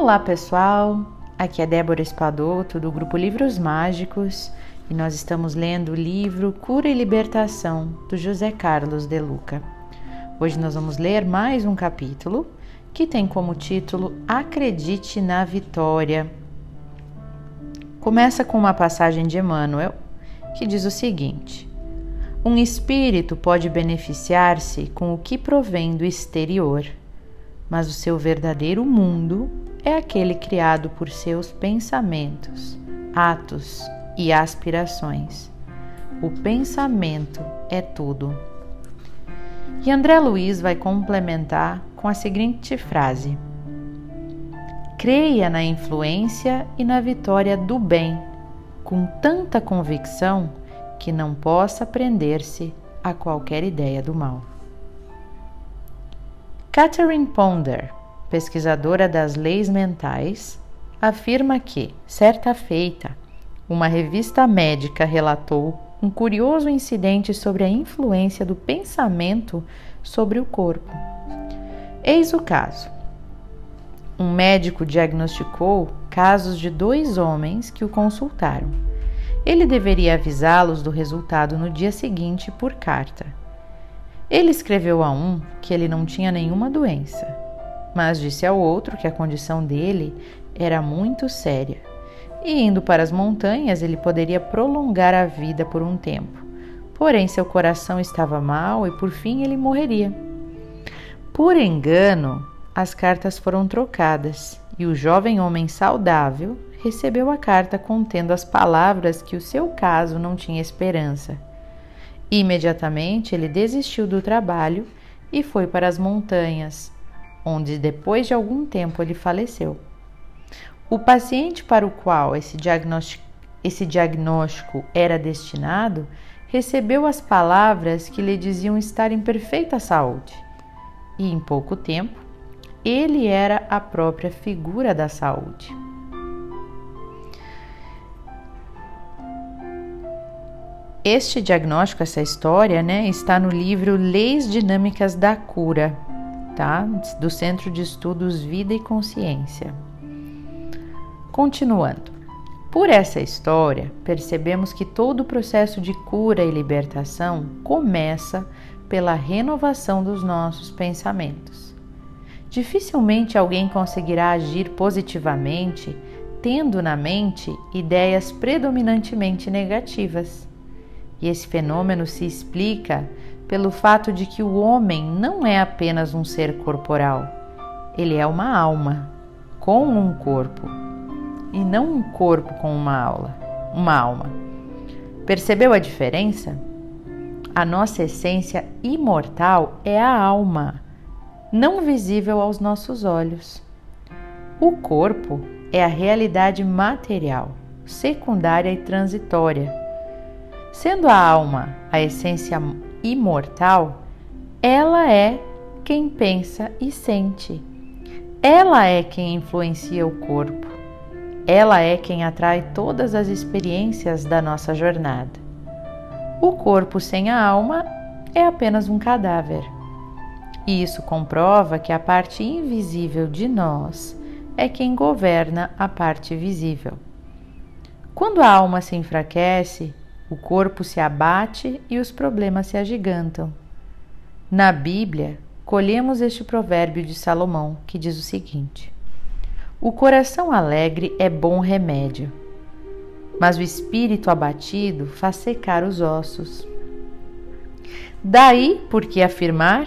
Olá pessoal, aqui é Débora Espadoto do grupo Livros Mágicos e nós estamos lendo o livro Cura e Libertação do José Carlos de Luca. Hoje nós vamos ler mais um capítulo que tem como título Acredite na Vitória. Começa com uma passagem de Emmanuel que diz o seguinte: Um espírito pode beneficiar-se com o que provém do exterior mas o seu verdadeiro mundo é aquele criado por seus pensamentos, atos e aspirações. O pensamento é tudo. E André Luiz vai complementar com a seguinte frase: Creia na influência e na vitória do bem, com tanta convicção que não possa prender-se a qualquer ideia do mal. Catherine Ponder, pesquisadora das leis mentais, afirma que, certa feita, uma revista médica relatou um curioso incidente sobre a influência do pensamento sobre o corpo. Eis o caso. Um médico diagnosticou casos de dois homens que o consultaram. Ele deveria avisá-los do resultado no dia seguinte por carta. Ele escreveu a um que ele não tinha nenhuma doença, mas disse ao outro que a condição dele era muito séria e indo para as montanhas ele poderia prolongar a vida por um tempo. Porém, seu coração estava mal e por fim ele morreria. Por engano, as cartas foram trocadas e o jovem homem saudável recebeu a carta contendo as palavras que o seu caso não tinha esperança Imediatamente ele desistiu do trabalho e foi para as montanhas, onde depois de algum tempo ele faleceu. O paciente para o qual esse diagnóstico, esse diagnóstico era destinado recebeu as palavras que lhe diziam estar em perfeita saúde. E em pouco tempo, ele era a própria figura da saúde. Este diagnóstico, essa história, né, está no livro Leis Dinâmicas da Cura, tá? Do Centro de Estudos Vida e Consciência. Continuando. Por essa história, percebemos que todo o processo de cura e libertação começa pela renovação dos nossos pensamentos. Dificilmente alguém conseguirá agir positivamente tendo na mente ideias predominantemente negativas. E esse fenômeno se explica pelo fato de que o homem não é apenas um ser corporal, ele é uma alma com um corpo e não um corpo com uma aula, uma alma. Percebeu a diferença? A nossa essência imortal é a alma, não visível aos nossos olhos. O corpo é a realidade material, secundária e transitória Sendo a alma a essência imortal, ela é quem pensa e sente. Ela é quem influencia o corpo. Ela é quem atrai todas as experiências da nossa jornada. O corpo sem a alma é apenas um cadáver. E isso comprova que a parte invisível de nós é quem governa a parte visível. Quando a alma se enfraquece, o corpo se abate e os problemas se agigantam. Na Bíblia, colhemos este provérbio de Salomão, que diz o seguinte: O coração alegre é bom remédio, mas o espírito abatido faz secar os ossos. Daí porque afirmar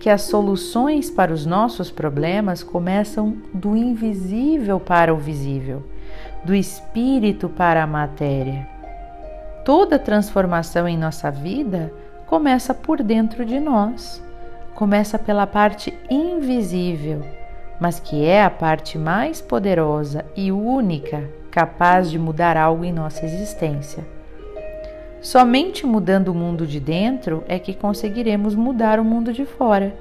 que as soluções para os nossos problemas começam do invisível para o visível, do espírito para a matéria. Toda transformação em nossa vida começa por dentro de nós, começa pela parte invisível, mas que é a parte mais poderosa e única capaz de mudar algo em nossa existência. Somente mudando o mundo de dentro é que conseguiremos mudar o mundo de fora.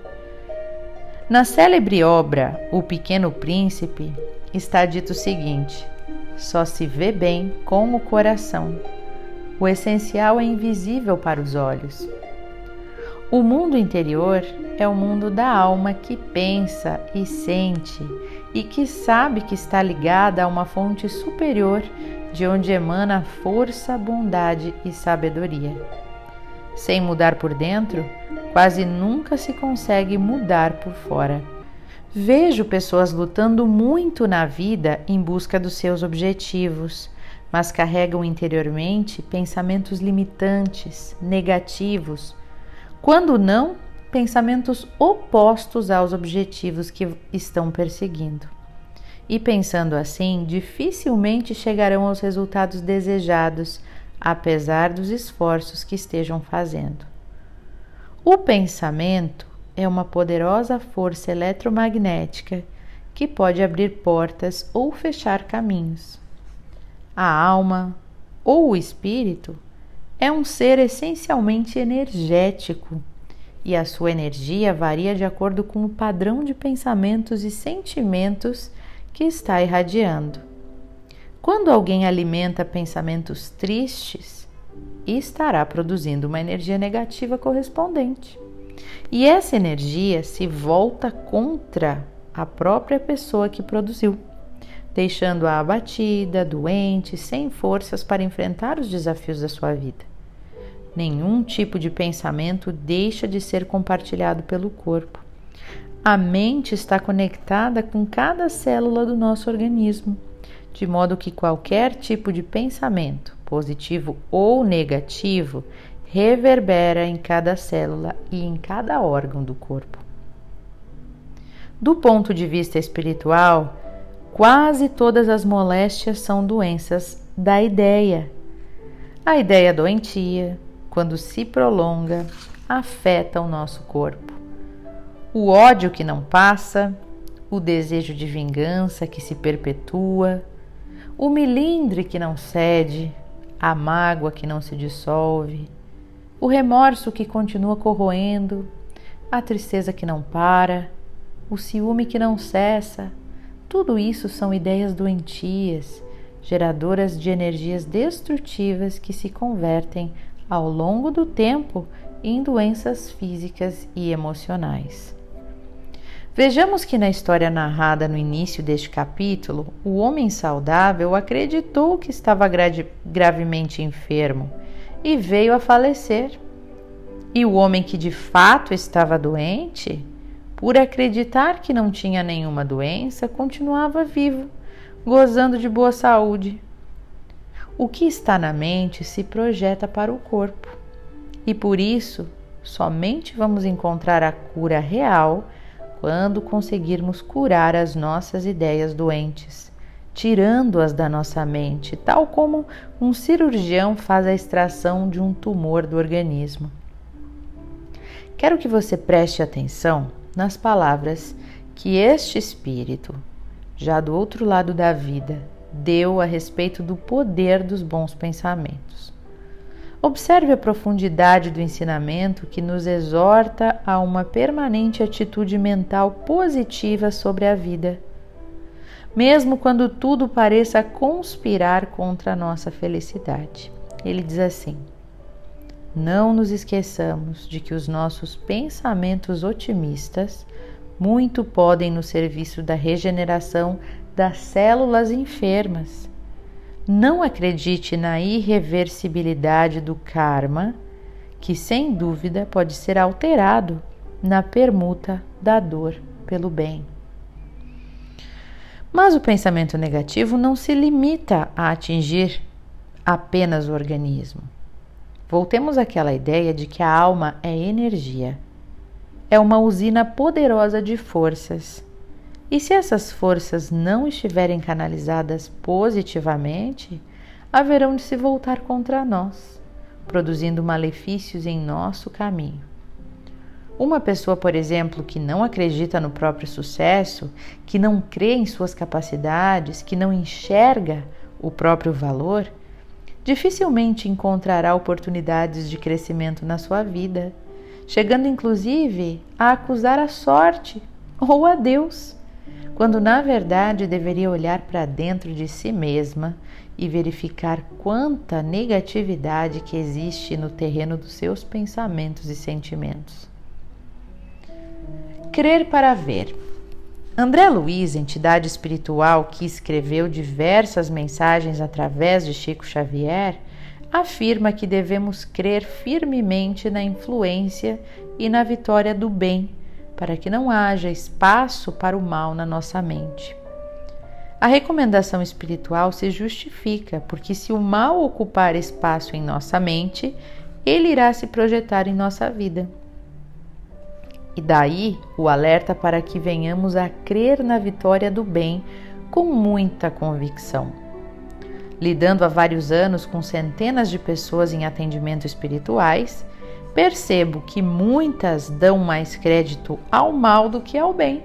Na célebre obra O Pequeno Príncipe está dito o seguinte: só se vê bem com o coração. O essencial é invisível para os olhos. O mundo interior é o mundo da alma que pensa e sente e que sabe que está ligada a uma fonte superior de onde emana força, bondade e sabedoria. Sem mudar por dentro, quase nunca se consegue mudar por fora. Vejo pessoas lutando muito na vida em busca dos seus objetivos, mas carregam interiormente pensamentos limitantes, negativos, quando não, pensamentos opostos aos objetivos que estão perseguindo. E pensando assim, dificilmente chegarão aos resultados desejados, apesar dos esforços que estejam fazendo. O pensamento é uma poderosa força eletromagnética que pode abrir portas ou fechar caminhos. A alma ou o espírito é um ser essencialmente energético e a sua energia varia de acordo com o padrão de pensamentos e sentimentos que está irradiando. Quando alguém alimenta pensamentos tristes, estará produzindo uma energia negativa correspondente. E essa energia se volta contra a própria pessoa que produziu, deixando-a abatida, doente, sem forças para enfrentar os desafios da sua vida. Nenhum tipo de pensamento deixa de ser compartilhado pelo corpo. A mente está conectada com cada célula do nosso organismo, de modo que qualquer tipo de pensamento, positivo ou negativo, reverbera em cada célula e em cada órgão do corpo. Do ponto de vista espiritual, quase todas as moléstias são doenças da ideia. A ideia doentia, quando se prolonga, afeta o nosso corpo. O ódio que não passa, o desejo de vingança que se perpetua, o milindre que não cede, a mágoa que não se dissolve, o remorso que continua corroendo, a tristeza que não para, o ciúme que não cessa, tudo isso são ideias doentias, geradoras de energias destrutivas que se convertem ao longo do tempo em doenças físicas e emocionais. Vejamos que na história narrada no início deste capítulo, o homem saudável acreditou que estava gravemente enfermo e veio a falecer. E o homem que de fato estava doente, por acreditar que não tinha nenhuma doença, continuava vivo, gozando de boa saúde. O que está na mente se projeta para o corpo, e por isso somente vamos encontrar a cura real quando conseguirmos curar as nossas ideias doentes tirando-as da nossa mente, tal como um cirurgião faz a extração de um tumor do organismo. Quero que você preste atenção nas palavras que este espírito, já do outro lado da vida, deu a respeito do poder dos bons pensamentos. Observe a profundidade do ensinamento que nos exorta a uma permanente atitude mental positiva sobre a vida mesmo quando tudo pareça conspirar contra a nossa felicidade. Ele diz assim: Não nos esqueçamos de que os nossos pensamentos otimistas muito podem no serviço da regeneração das células enfermas. Não acredite na irreversibilidade do karma, que sem dúvida pode ser alterado na permuta da dor pelo bem. Mas o pensamento negativo não se limita a atingir apenas o organismo. Voltemos àquela ideia de que a alma é energia. É uma usina poderosa de forças. E se essas forças não estiverem canalizadas positivamente, haverão de se voltar contra nós, produzindo malefícios em nosso caminho. Uma pessoa, por exemplo, que não acredita no próprio sucesso, que não crê em suas capacidades, que não enxerga o próprio valor, dificilmente encontrará oportunidades de crescimento na sua vida, chegando inclusive a acusar a sorte ou a Deus, quando na verdade deveria olhar para dentro de si mesma e verificar quanta negatividade que existe no terreno dos seus pensamentos e sentimentos. Crer para ver. André Luiz, entidade espiritual que escreveu diversas mensagens através de Chico Xavier, afirma que devemos crer firmemente na influência e na vitória do bem, para que não haja espaço para o mal na nossa mente. A recomendação espiritual se justifica, porque se o mal ocupar espaço em nossa mente, ele irá se projetar em nossa vida. E daí o alerta para que venhamos a crer na vitória do bem com muita convicção. Lidando há vários anos com centenas de pessoas em atendimento espirituais, percebo que muitas dão mais crédito ao mal do que ao bem.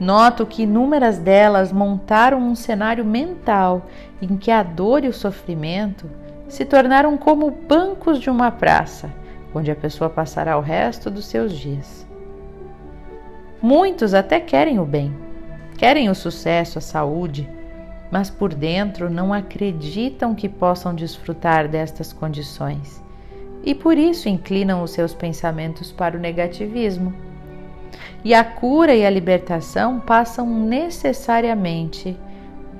Noto que inúmeras delas montaram um cenário mental em que a dor e o sofrimento se tornaram como bancos de uma praça onde a pessoa passará o resto dos seus dias. Muitos até querem o bem, querem o sucesso, a saúde, mas por dentro não acreditam que possam desfrutar destas condições e por isso inclinam os seus pensamentos para o negativismo. E a cura e a libertação passam necessariamente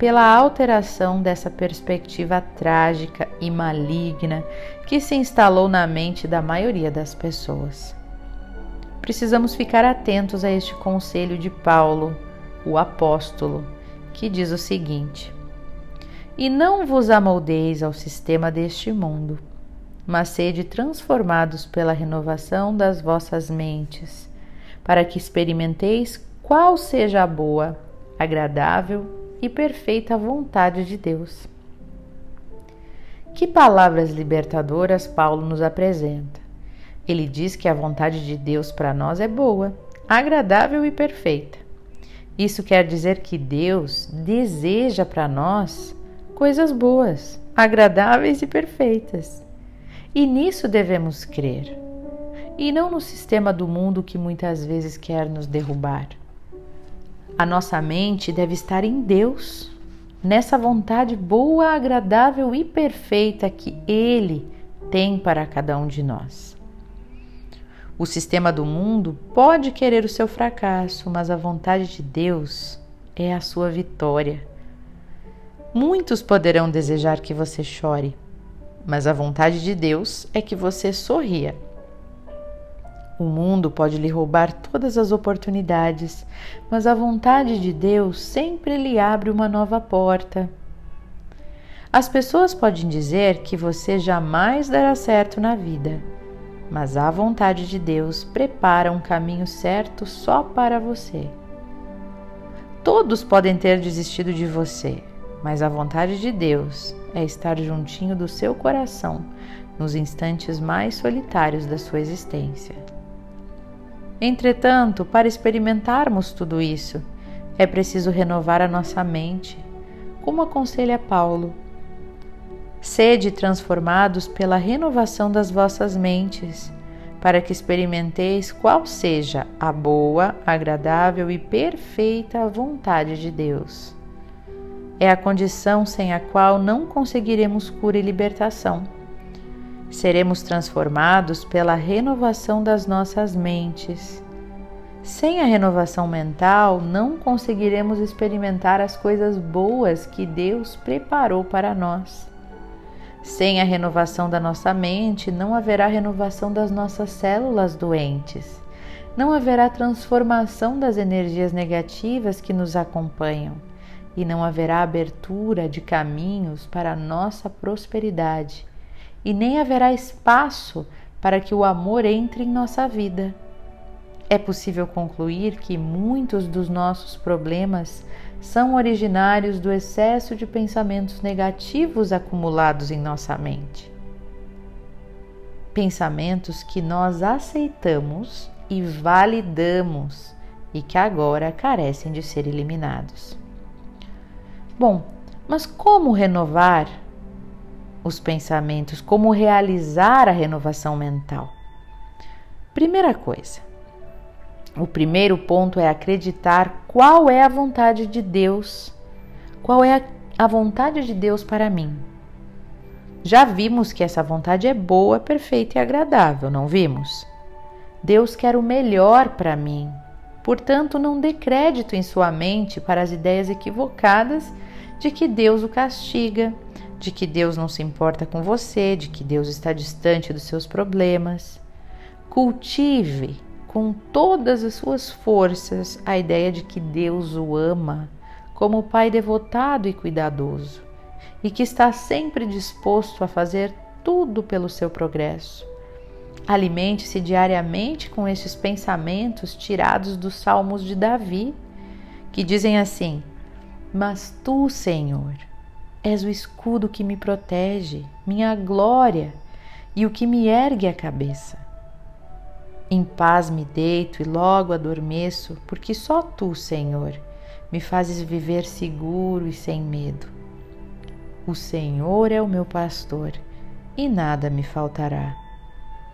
pela alteração dessa perspectiva trágica e maligna que se instalou na mente da maioria das pessoas. Precisamos ficar atentos a este conselho de Paulo, o apóstolo, que diz o seguinte: E não vos amoldeis ao sistema deste mundo, mas sede transformados pela renovação das vossas mentes, para que experimenteis qual seja a boa, agradável e perfeita vontade de Deus. Que palavras libertadoras Paulo nos apresenta. Ele diz que a vontade de Deus para nós é boa, agradável e perfeita. Isso quer dizer que Deus deseja para nós coisas boas, agradáveis e perfeitas. E nisso devemos crer, e não no sistema do mundo que muitas vezes quer nos derrubar. A nossa mente deve estar em Deus, nessa vontade boa, agradável e perfeita que Ele tem para cada um de nós. O sistema do mundo pode querer o seu fracasso, mas a vontade de Deus é a sua vitória. Muitos poderão desejar que você chore, mas a vontade de Deus é que você sorria. O mundo pode lhe roubar todas as oportunidades, mas a vontade de Deus sempre lhe abre uma nova porta. As pessoas podem dizer que você jamais dará certo na vida, mas a vontade de Deus prepara um caminho certo só para você. Todos podem ter desistido de você, mas a vontade de Deus é estar juntinho do seu coração nos instantes mais solitários da sua existência. Entretanto, para experimentarmos tudo isso, é preciso renovar a nossa mente, como aconselha Paulo. Sede transformados pela renovação das vossas mentes, para que experimenteis qual seja a boa, agradável e perfeita vontade de Deus. É a condição sem a qual não conseguiremos cura e libertação seremos transformados pela renovação das nossas mentes. Sem a renovação mental, não conseguiremos experimentar as coisas boas que Deus preparou para nós. Sem a renovação da nossa mente, não haverá renovação das nossas células doentes. Não haverá transformação das energias negativas que nos acompanham e não haverá abertura de caminhos para a nossa prosperidade e nem haverá espaço para que o amor entre em nossa vida. É possível concluir que muitos dos nossos problemas são originários do excesso de pensamentos negativos acumulados em nossa mente. Pensamentos que nós aceitamos e validamos e que agora carecem de ser eliminados. Bom, mas como renovar os pensamentos, como realizar a renovação mental. Primeira coisa, o primeiro ponto é acreditar qual é a vontade de Deus, qual é a vontade de Deus para mim. Já vimos que essa vontade é boa, perfeita e agradável, não vimos? Deus quer o melhor para mim. Portanto, não dê crédito em sua mente para as ideias equivocadas de que Deus o castiga, de que Deus não se importa com você, de que Deus está distante dos seus problemas. Cultive com todas as suas forças a ideia de que Deus o ama como Pai devotado e cuidadoso e que está sempre disposto a fazer tudo pelo seu progresso. Alimente-se diariamente com estes pensamentos tirados dos Salmos de Davi, que dizem assim: Mas tu, Senhor, és o escudo que me protege, minha glória e o que me ergue a cabeça. Em paz me deito e logo adormeço, porque só tu, Senhor, me fazes viver seguro e sem medo. O Senhor é o meu pastor e nada me faltará.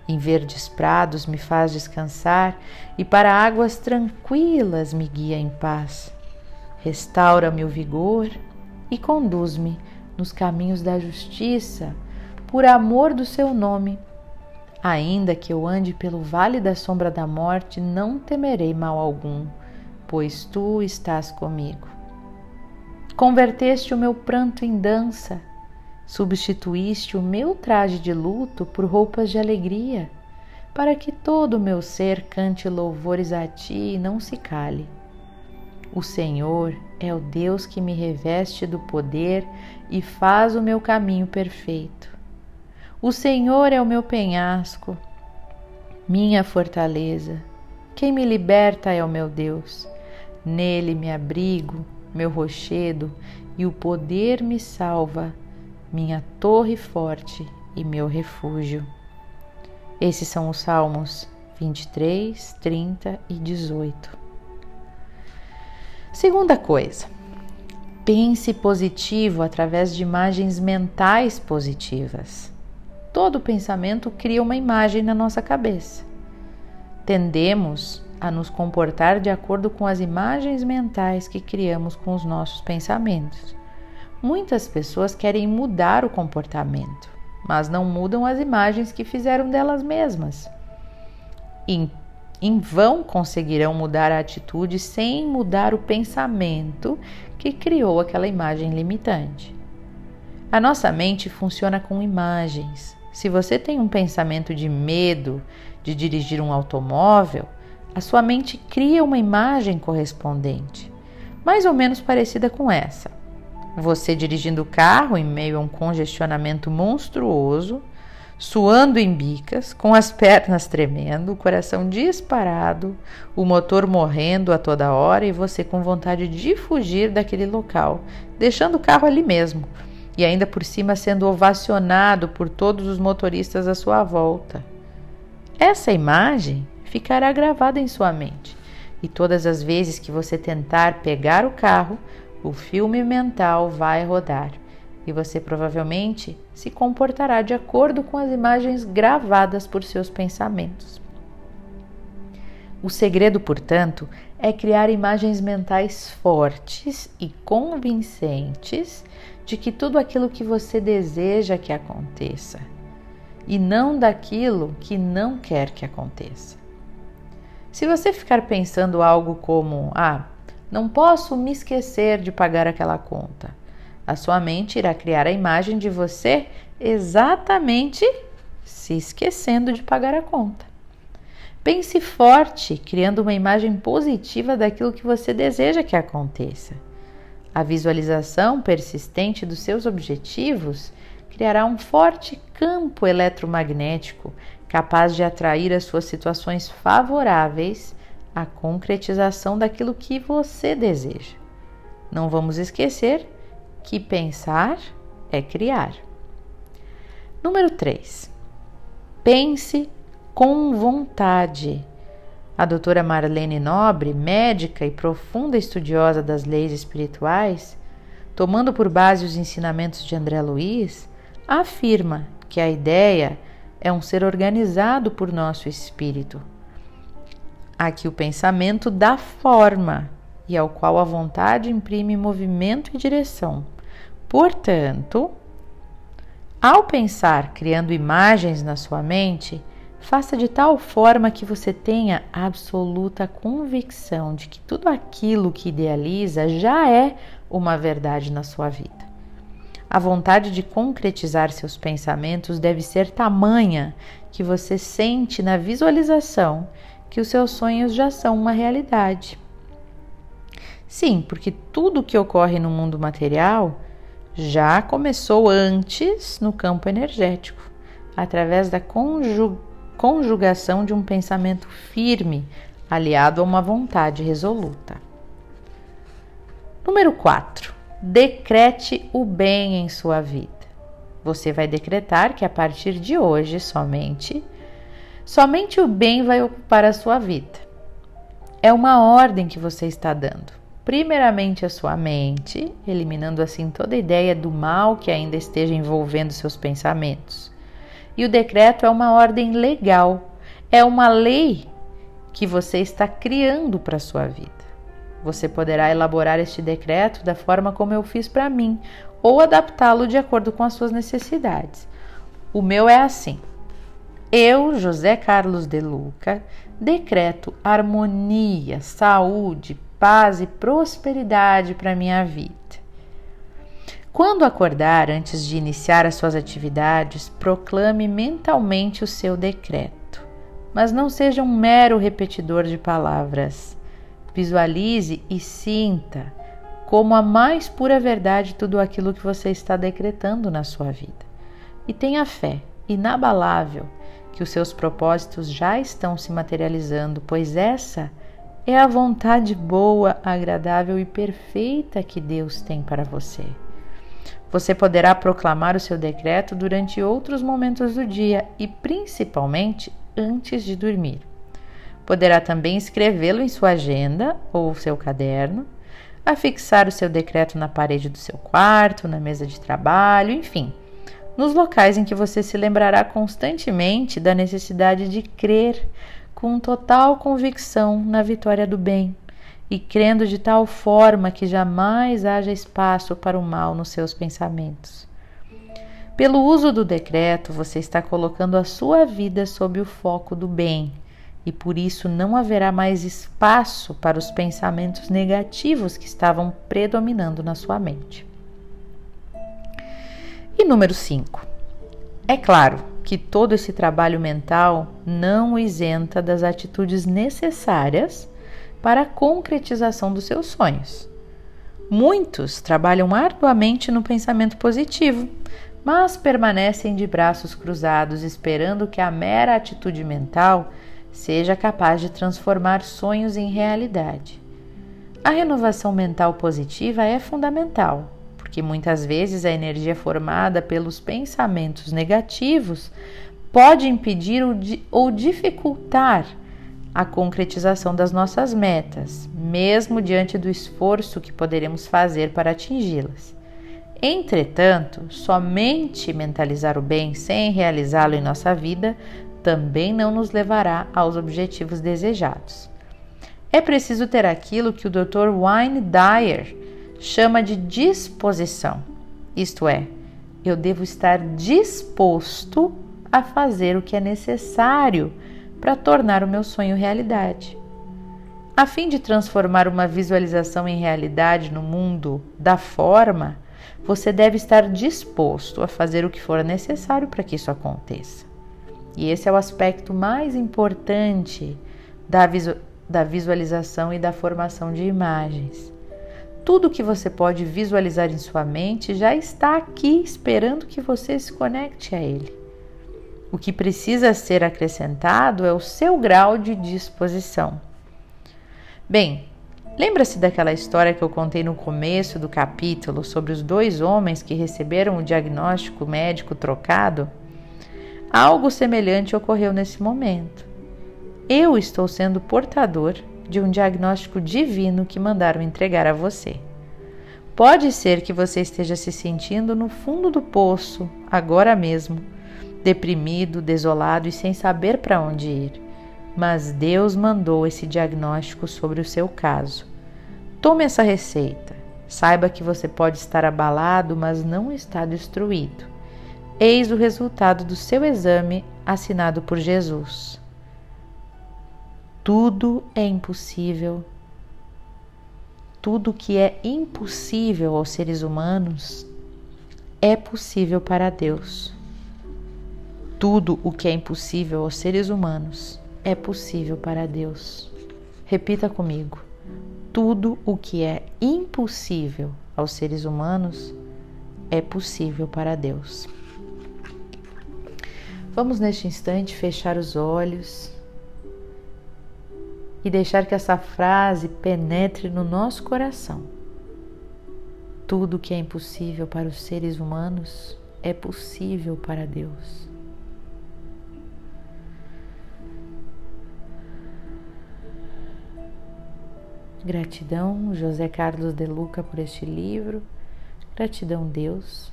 Em verdes prados me faz descansar e para águas tranquilas me guia em paz. Restaura-me o vigor e conduz-me nos caminhos da justiça, por amor do seu nome. Ainda que eu ande pelo vale da sombra da morte, não temerei mal algum, pois tu estás comigo. Converteste o meu pranto em dança Substituíste o meu traje de luto por roupas de alegria, para que todo o meu ser cante louvores a ti e não se cale. O Senhor é o Deus que me reveste do poder e faz o meu caminho perfeito. O Senhor é o meu penhasco, minha fortaleza. Quem me liberta é o meu Deus. Nele me abrigo, meu rochedo, e o poder me salva minha torre forte e meu refúgio. Esses são os Salmos 23, 30 e 18. Segunda coisa, pense positivo através de imagens mentais positivas. Todo pensamento cria uma imagem na nossa cabeça. Tendemos a nos comportar de acordo com as imagens mentais que criamos com os nossos pensamentos. Muitas pessoas querem mudar o comportamento, mas não mudam as imagens que fizeram delas mesmas. Em, vão conseguirão mudar a atitude sem mudar o pensamento que criou aquela imagem limitante. A nossa mente funciona com imagens. Se você tem um pensamento de medo de dirigir um automóvel, a sua mente cria uma imagem correspondente, mais ou menos parecida com essa. Você dirigindo o carro em meio a um congestionamento monstruoso, suando em bicas, com as pernas tremendo, o coração disparado, o motor morrendo a toda hora e você com vontade de fugir daquele local, deixando o carro ali mesmo e ainda por cima sendo ovacionado por todos os motoristas à sua volta. Essa imagem ficará gravada em sua mente e todas as vezes que você tentar pegar o carro, o filme mental vai rodar e você provavelmente se comportará de acordo com as imagens gravadas por seus pensamentos. O segredo, portanto, é criar imagens mentais fortes e convincentes de que tudo aquilo que você deseja que aconteça e não daquilo que não quer que aconteça. Se você ficar pensando algo como: ah, não posso me esquecer de pagar aquela conta. A sua mente irá criar a imagem de você exatamente se esquecendo de pagar a conta. Pense forte, criando uma imagem positiva daquilo que você deseja que aconteça. A visualização persistente dos seus objetivos criará um forte campo eletromagnético capaz de atrair as suas situações favoráveis a concretização daquilo que você deseja. Não vamos esquecer que pensar é criar. Número 3. Pense com vontade. A doutora Marlene Nobre, médica e profunda estudiosa das leis espirituais, tomando por base os ensinamentos de André Luiz, afirma que a ideia é um ser organizado por nosso espírito, a que o pensamento dá forma e ao qual a vontade imprime movimento e direção. Portanto, ao pensar criando imagens na sua mente, faça de tal forma que você tenha absoluta convicção de que tudo aquilo que idealiza já é uma verdade na sua vida. A vontade de concretizar seus pensamentos deve ser tamanha que você sente na visualização que os seus sonhos já são uma realidade. Sim, porque tudo que ocorre no mundo material já começou antes no campo energético, através da conjugação de um pensamento firme aliado a uma vontade resoluta. Número 4. Decrete o bem em sua vida. Você vai decretar que a partir de hoje somente somente o bem vai ocupar a sua vida. É uma ordem que você está dando. Primeiramente a sua mente, eliminando assim toda ideia do mal que ainda esteja envolvendo seus pensamentos. E o decreto é uma ordem legal, é uma lei que você está criando para a sua vida. Você poderá elaborar este decreto da forma como eu fiz para mim ou adaptá-lo de acordo com as suas necessidades. O meu é assim: Eu, José Carlos de Luca, decreto harmonia, saúde, paz e prosperidade para minha vida. Quando acordar, antes de iniciar as suas atividades, proclame mentalmente o seu decreto, mas não seja um mero repetidor de palavras. Visualize e sinta como a mais pura verdade tudo aquilo que você está decretando na sua vida. E tenha fé inabalável que os seus propósitos já estão se materializando, pois essa é a vontade boa, agradável e perfeita que Deus tem para você. Você poderá proclamar o seu decreto durante outros momentos do dia e principalmente antes de dormir. Poderá também escrevê-lo em sua agenda ou seu caderno, afixar o seu decreto na parede do seu quarto, na mesa de trabalho, enfim, nos locais em que você se lembrará constantemente da necessidade de crer com total convicção na vitória do bem e crendo de tal forma que jamais haja espaço para o mal nos seus pensamentos. Pelo uso do decreto, você está colocando a sua vida sob o foco do bem e por isso não haverá mais espaço para os pensamentos negativos que estavam predominando na sua mente. E número 5. É claro que todo esse trabalho mental não o isenta das atitudes necessárias para a concretização dos seus sonhos. Muitos trabalham arduamente no pensamento positivo, mas permanecem de braços cruzados esperando que a mera atitude mental seja capaz de transformar sonhos em realidade. A renovação mental positiva é fundamental, porque muitas vezes a energia formada pelos pensamentos negativos pode impedir ou dificultar a concretização das nossas metas, mesmo diante do esforço que poderemos fazer para atingi-las. Entretanto, somente mentalizar o bem sem realizá-lo em nossa vida também não nos levará aos objetivos desejados. É preciso ter aquilo que o Dr. Wayne Dyer chama de disposição, isto é, eu devo estar disposto a fazer o que é necessário para tornar o meu sonho realidade. A fim de transformar uma visualização em realidade no mundo da forma, você deve estar disposto a fazer o que for necessário para que isso aconteça. E esse é o aspecto mais importante da, visu da visualização e da formação de imagens. Tudo que você pode visualizar em sua mente já está aqui esperando que você se conecte a ele. O que precisa ser acrescentado é o seu grau de disposição. Bem, lembra-se daquela história que eu contei no começo do capítulo sobre os dois homens que receberam o diagnóstico médico trocado? Algo semelhante ocorreu nesse momento. Eu estou sendo portador de um diagnóstico divino que mandaram entregar a você. Pode ser que você esteja se sentindo no fundo do poço agora mesmo deprimido, desolado e sem saber para onde ir. Mas Deus mandou esse diagnóstico sobre o seu caso. Tome essa receita. Saiba que você pode estar abalado, mas não está destruído. Eis o resultado do seu exame assinado por Jesus. Tudo é impossível. Tudo que é impossível aos seres humanos é possível para Deus. Tudo o que é impossível aos seres humanos é possível para Deus. Repita comigo. Tudo o que é impossível aos seres humanos é possível para Deus. Vamos neste instante fechar os olhos e deixar que essa frase penetre no nosso coração. Tudo que é impossível para os seres humanos é possível para Deus. Gratidão, José Carlos de Luca, por este livro. Gratidão, Deus.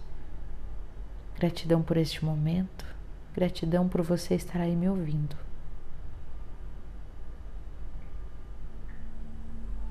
Gratidão por este momento. Gratidão por você estar aí me ouvindo.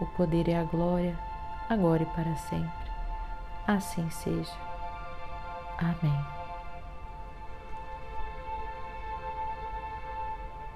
o poder e a glória, agora e para sempre. Assim seja. Amém.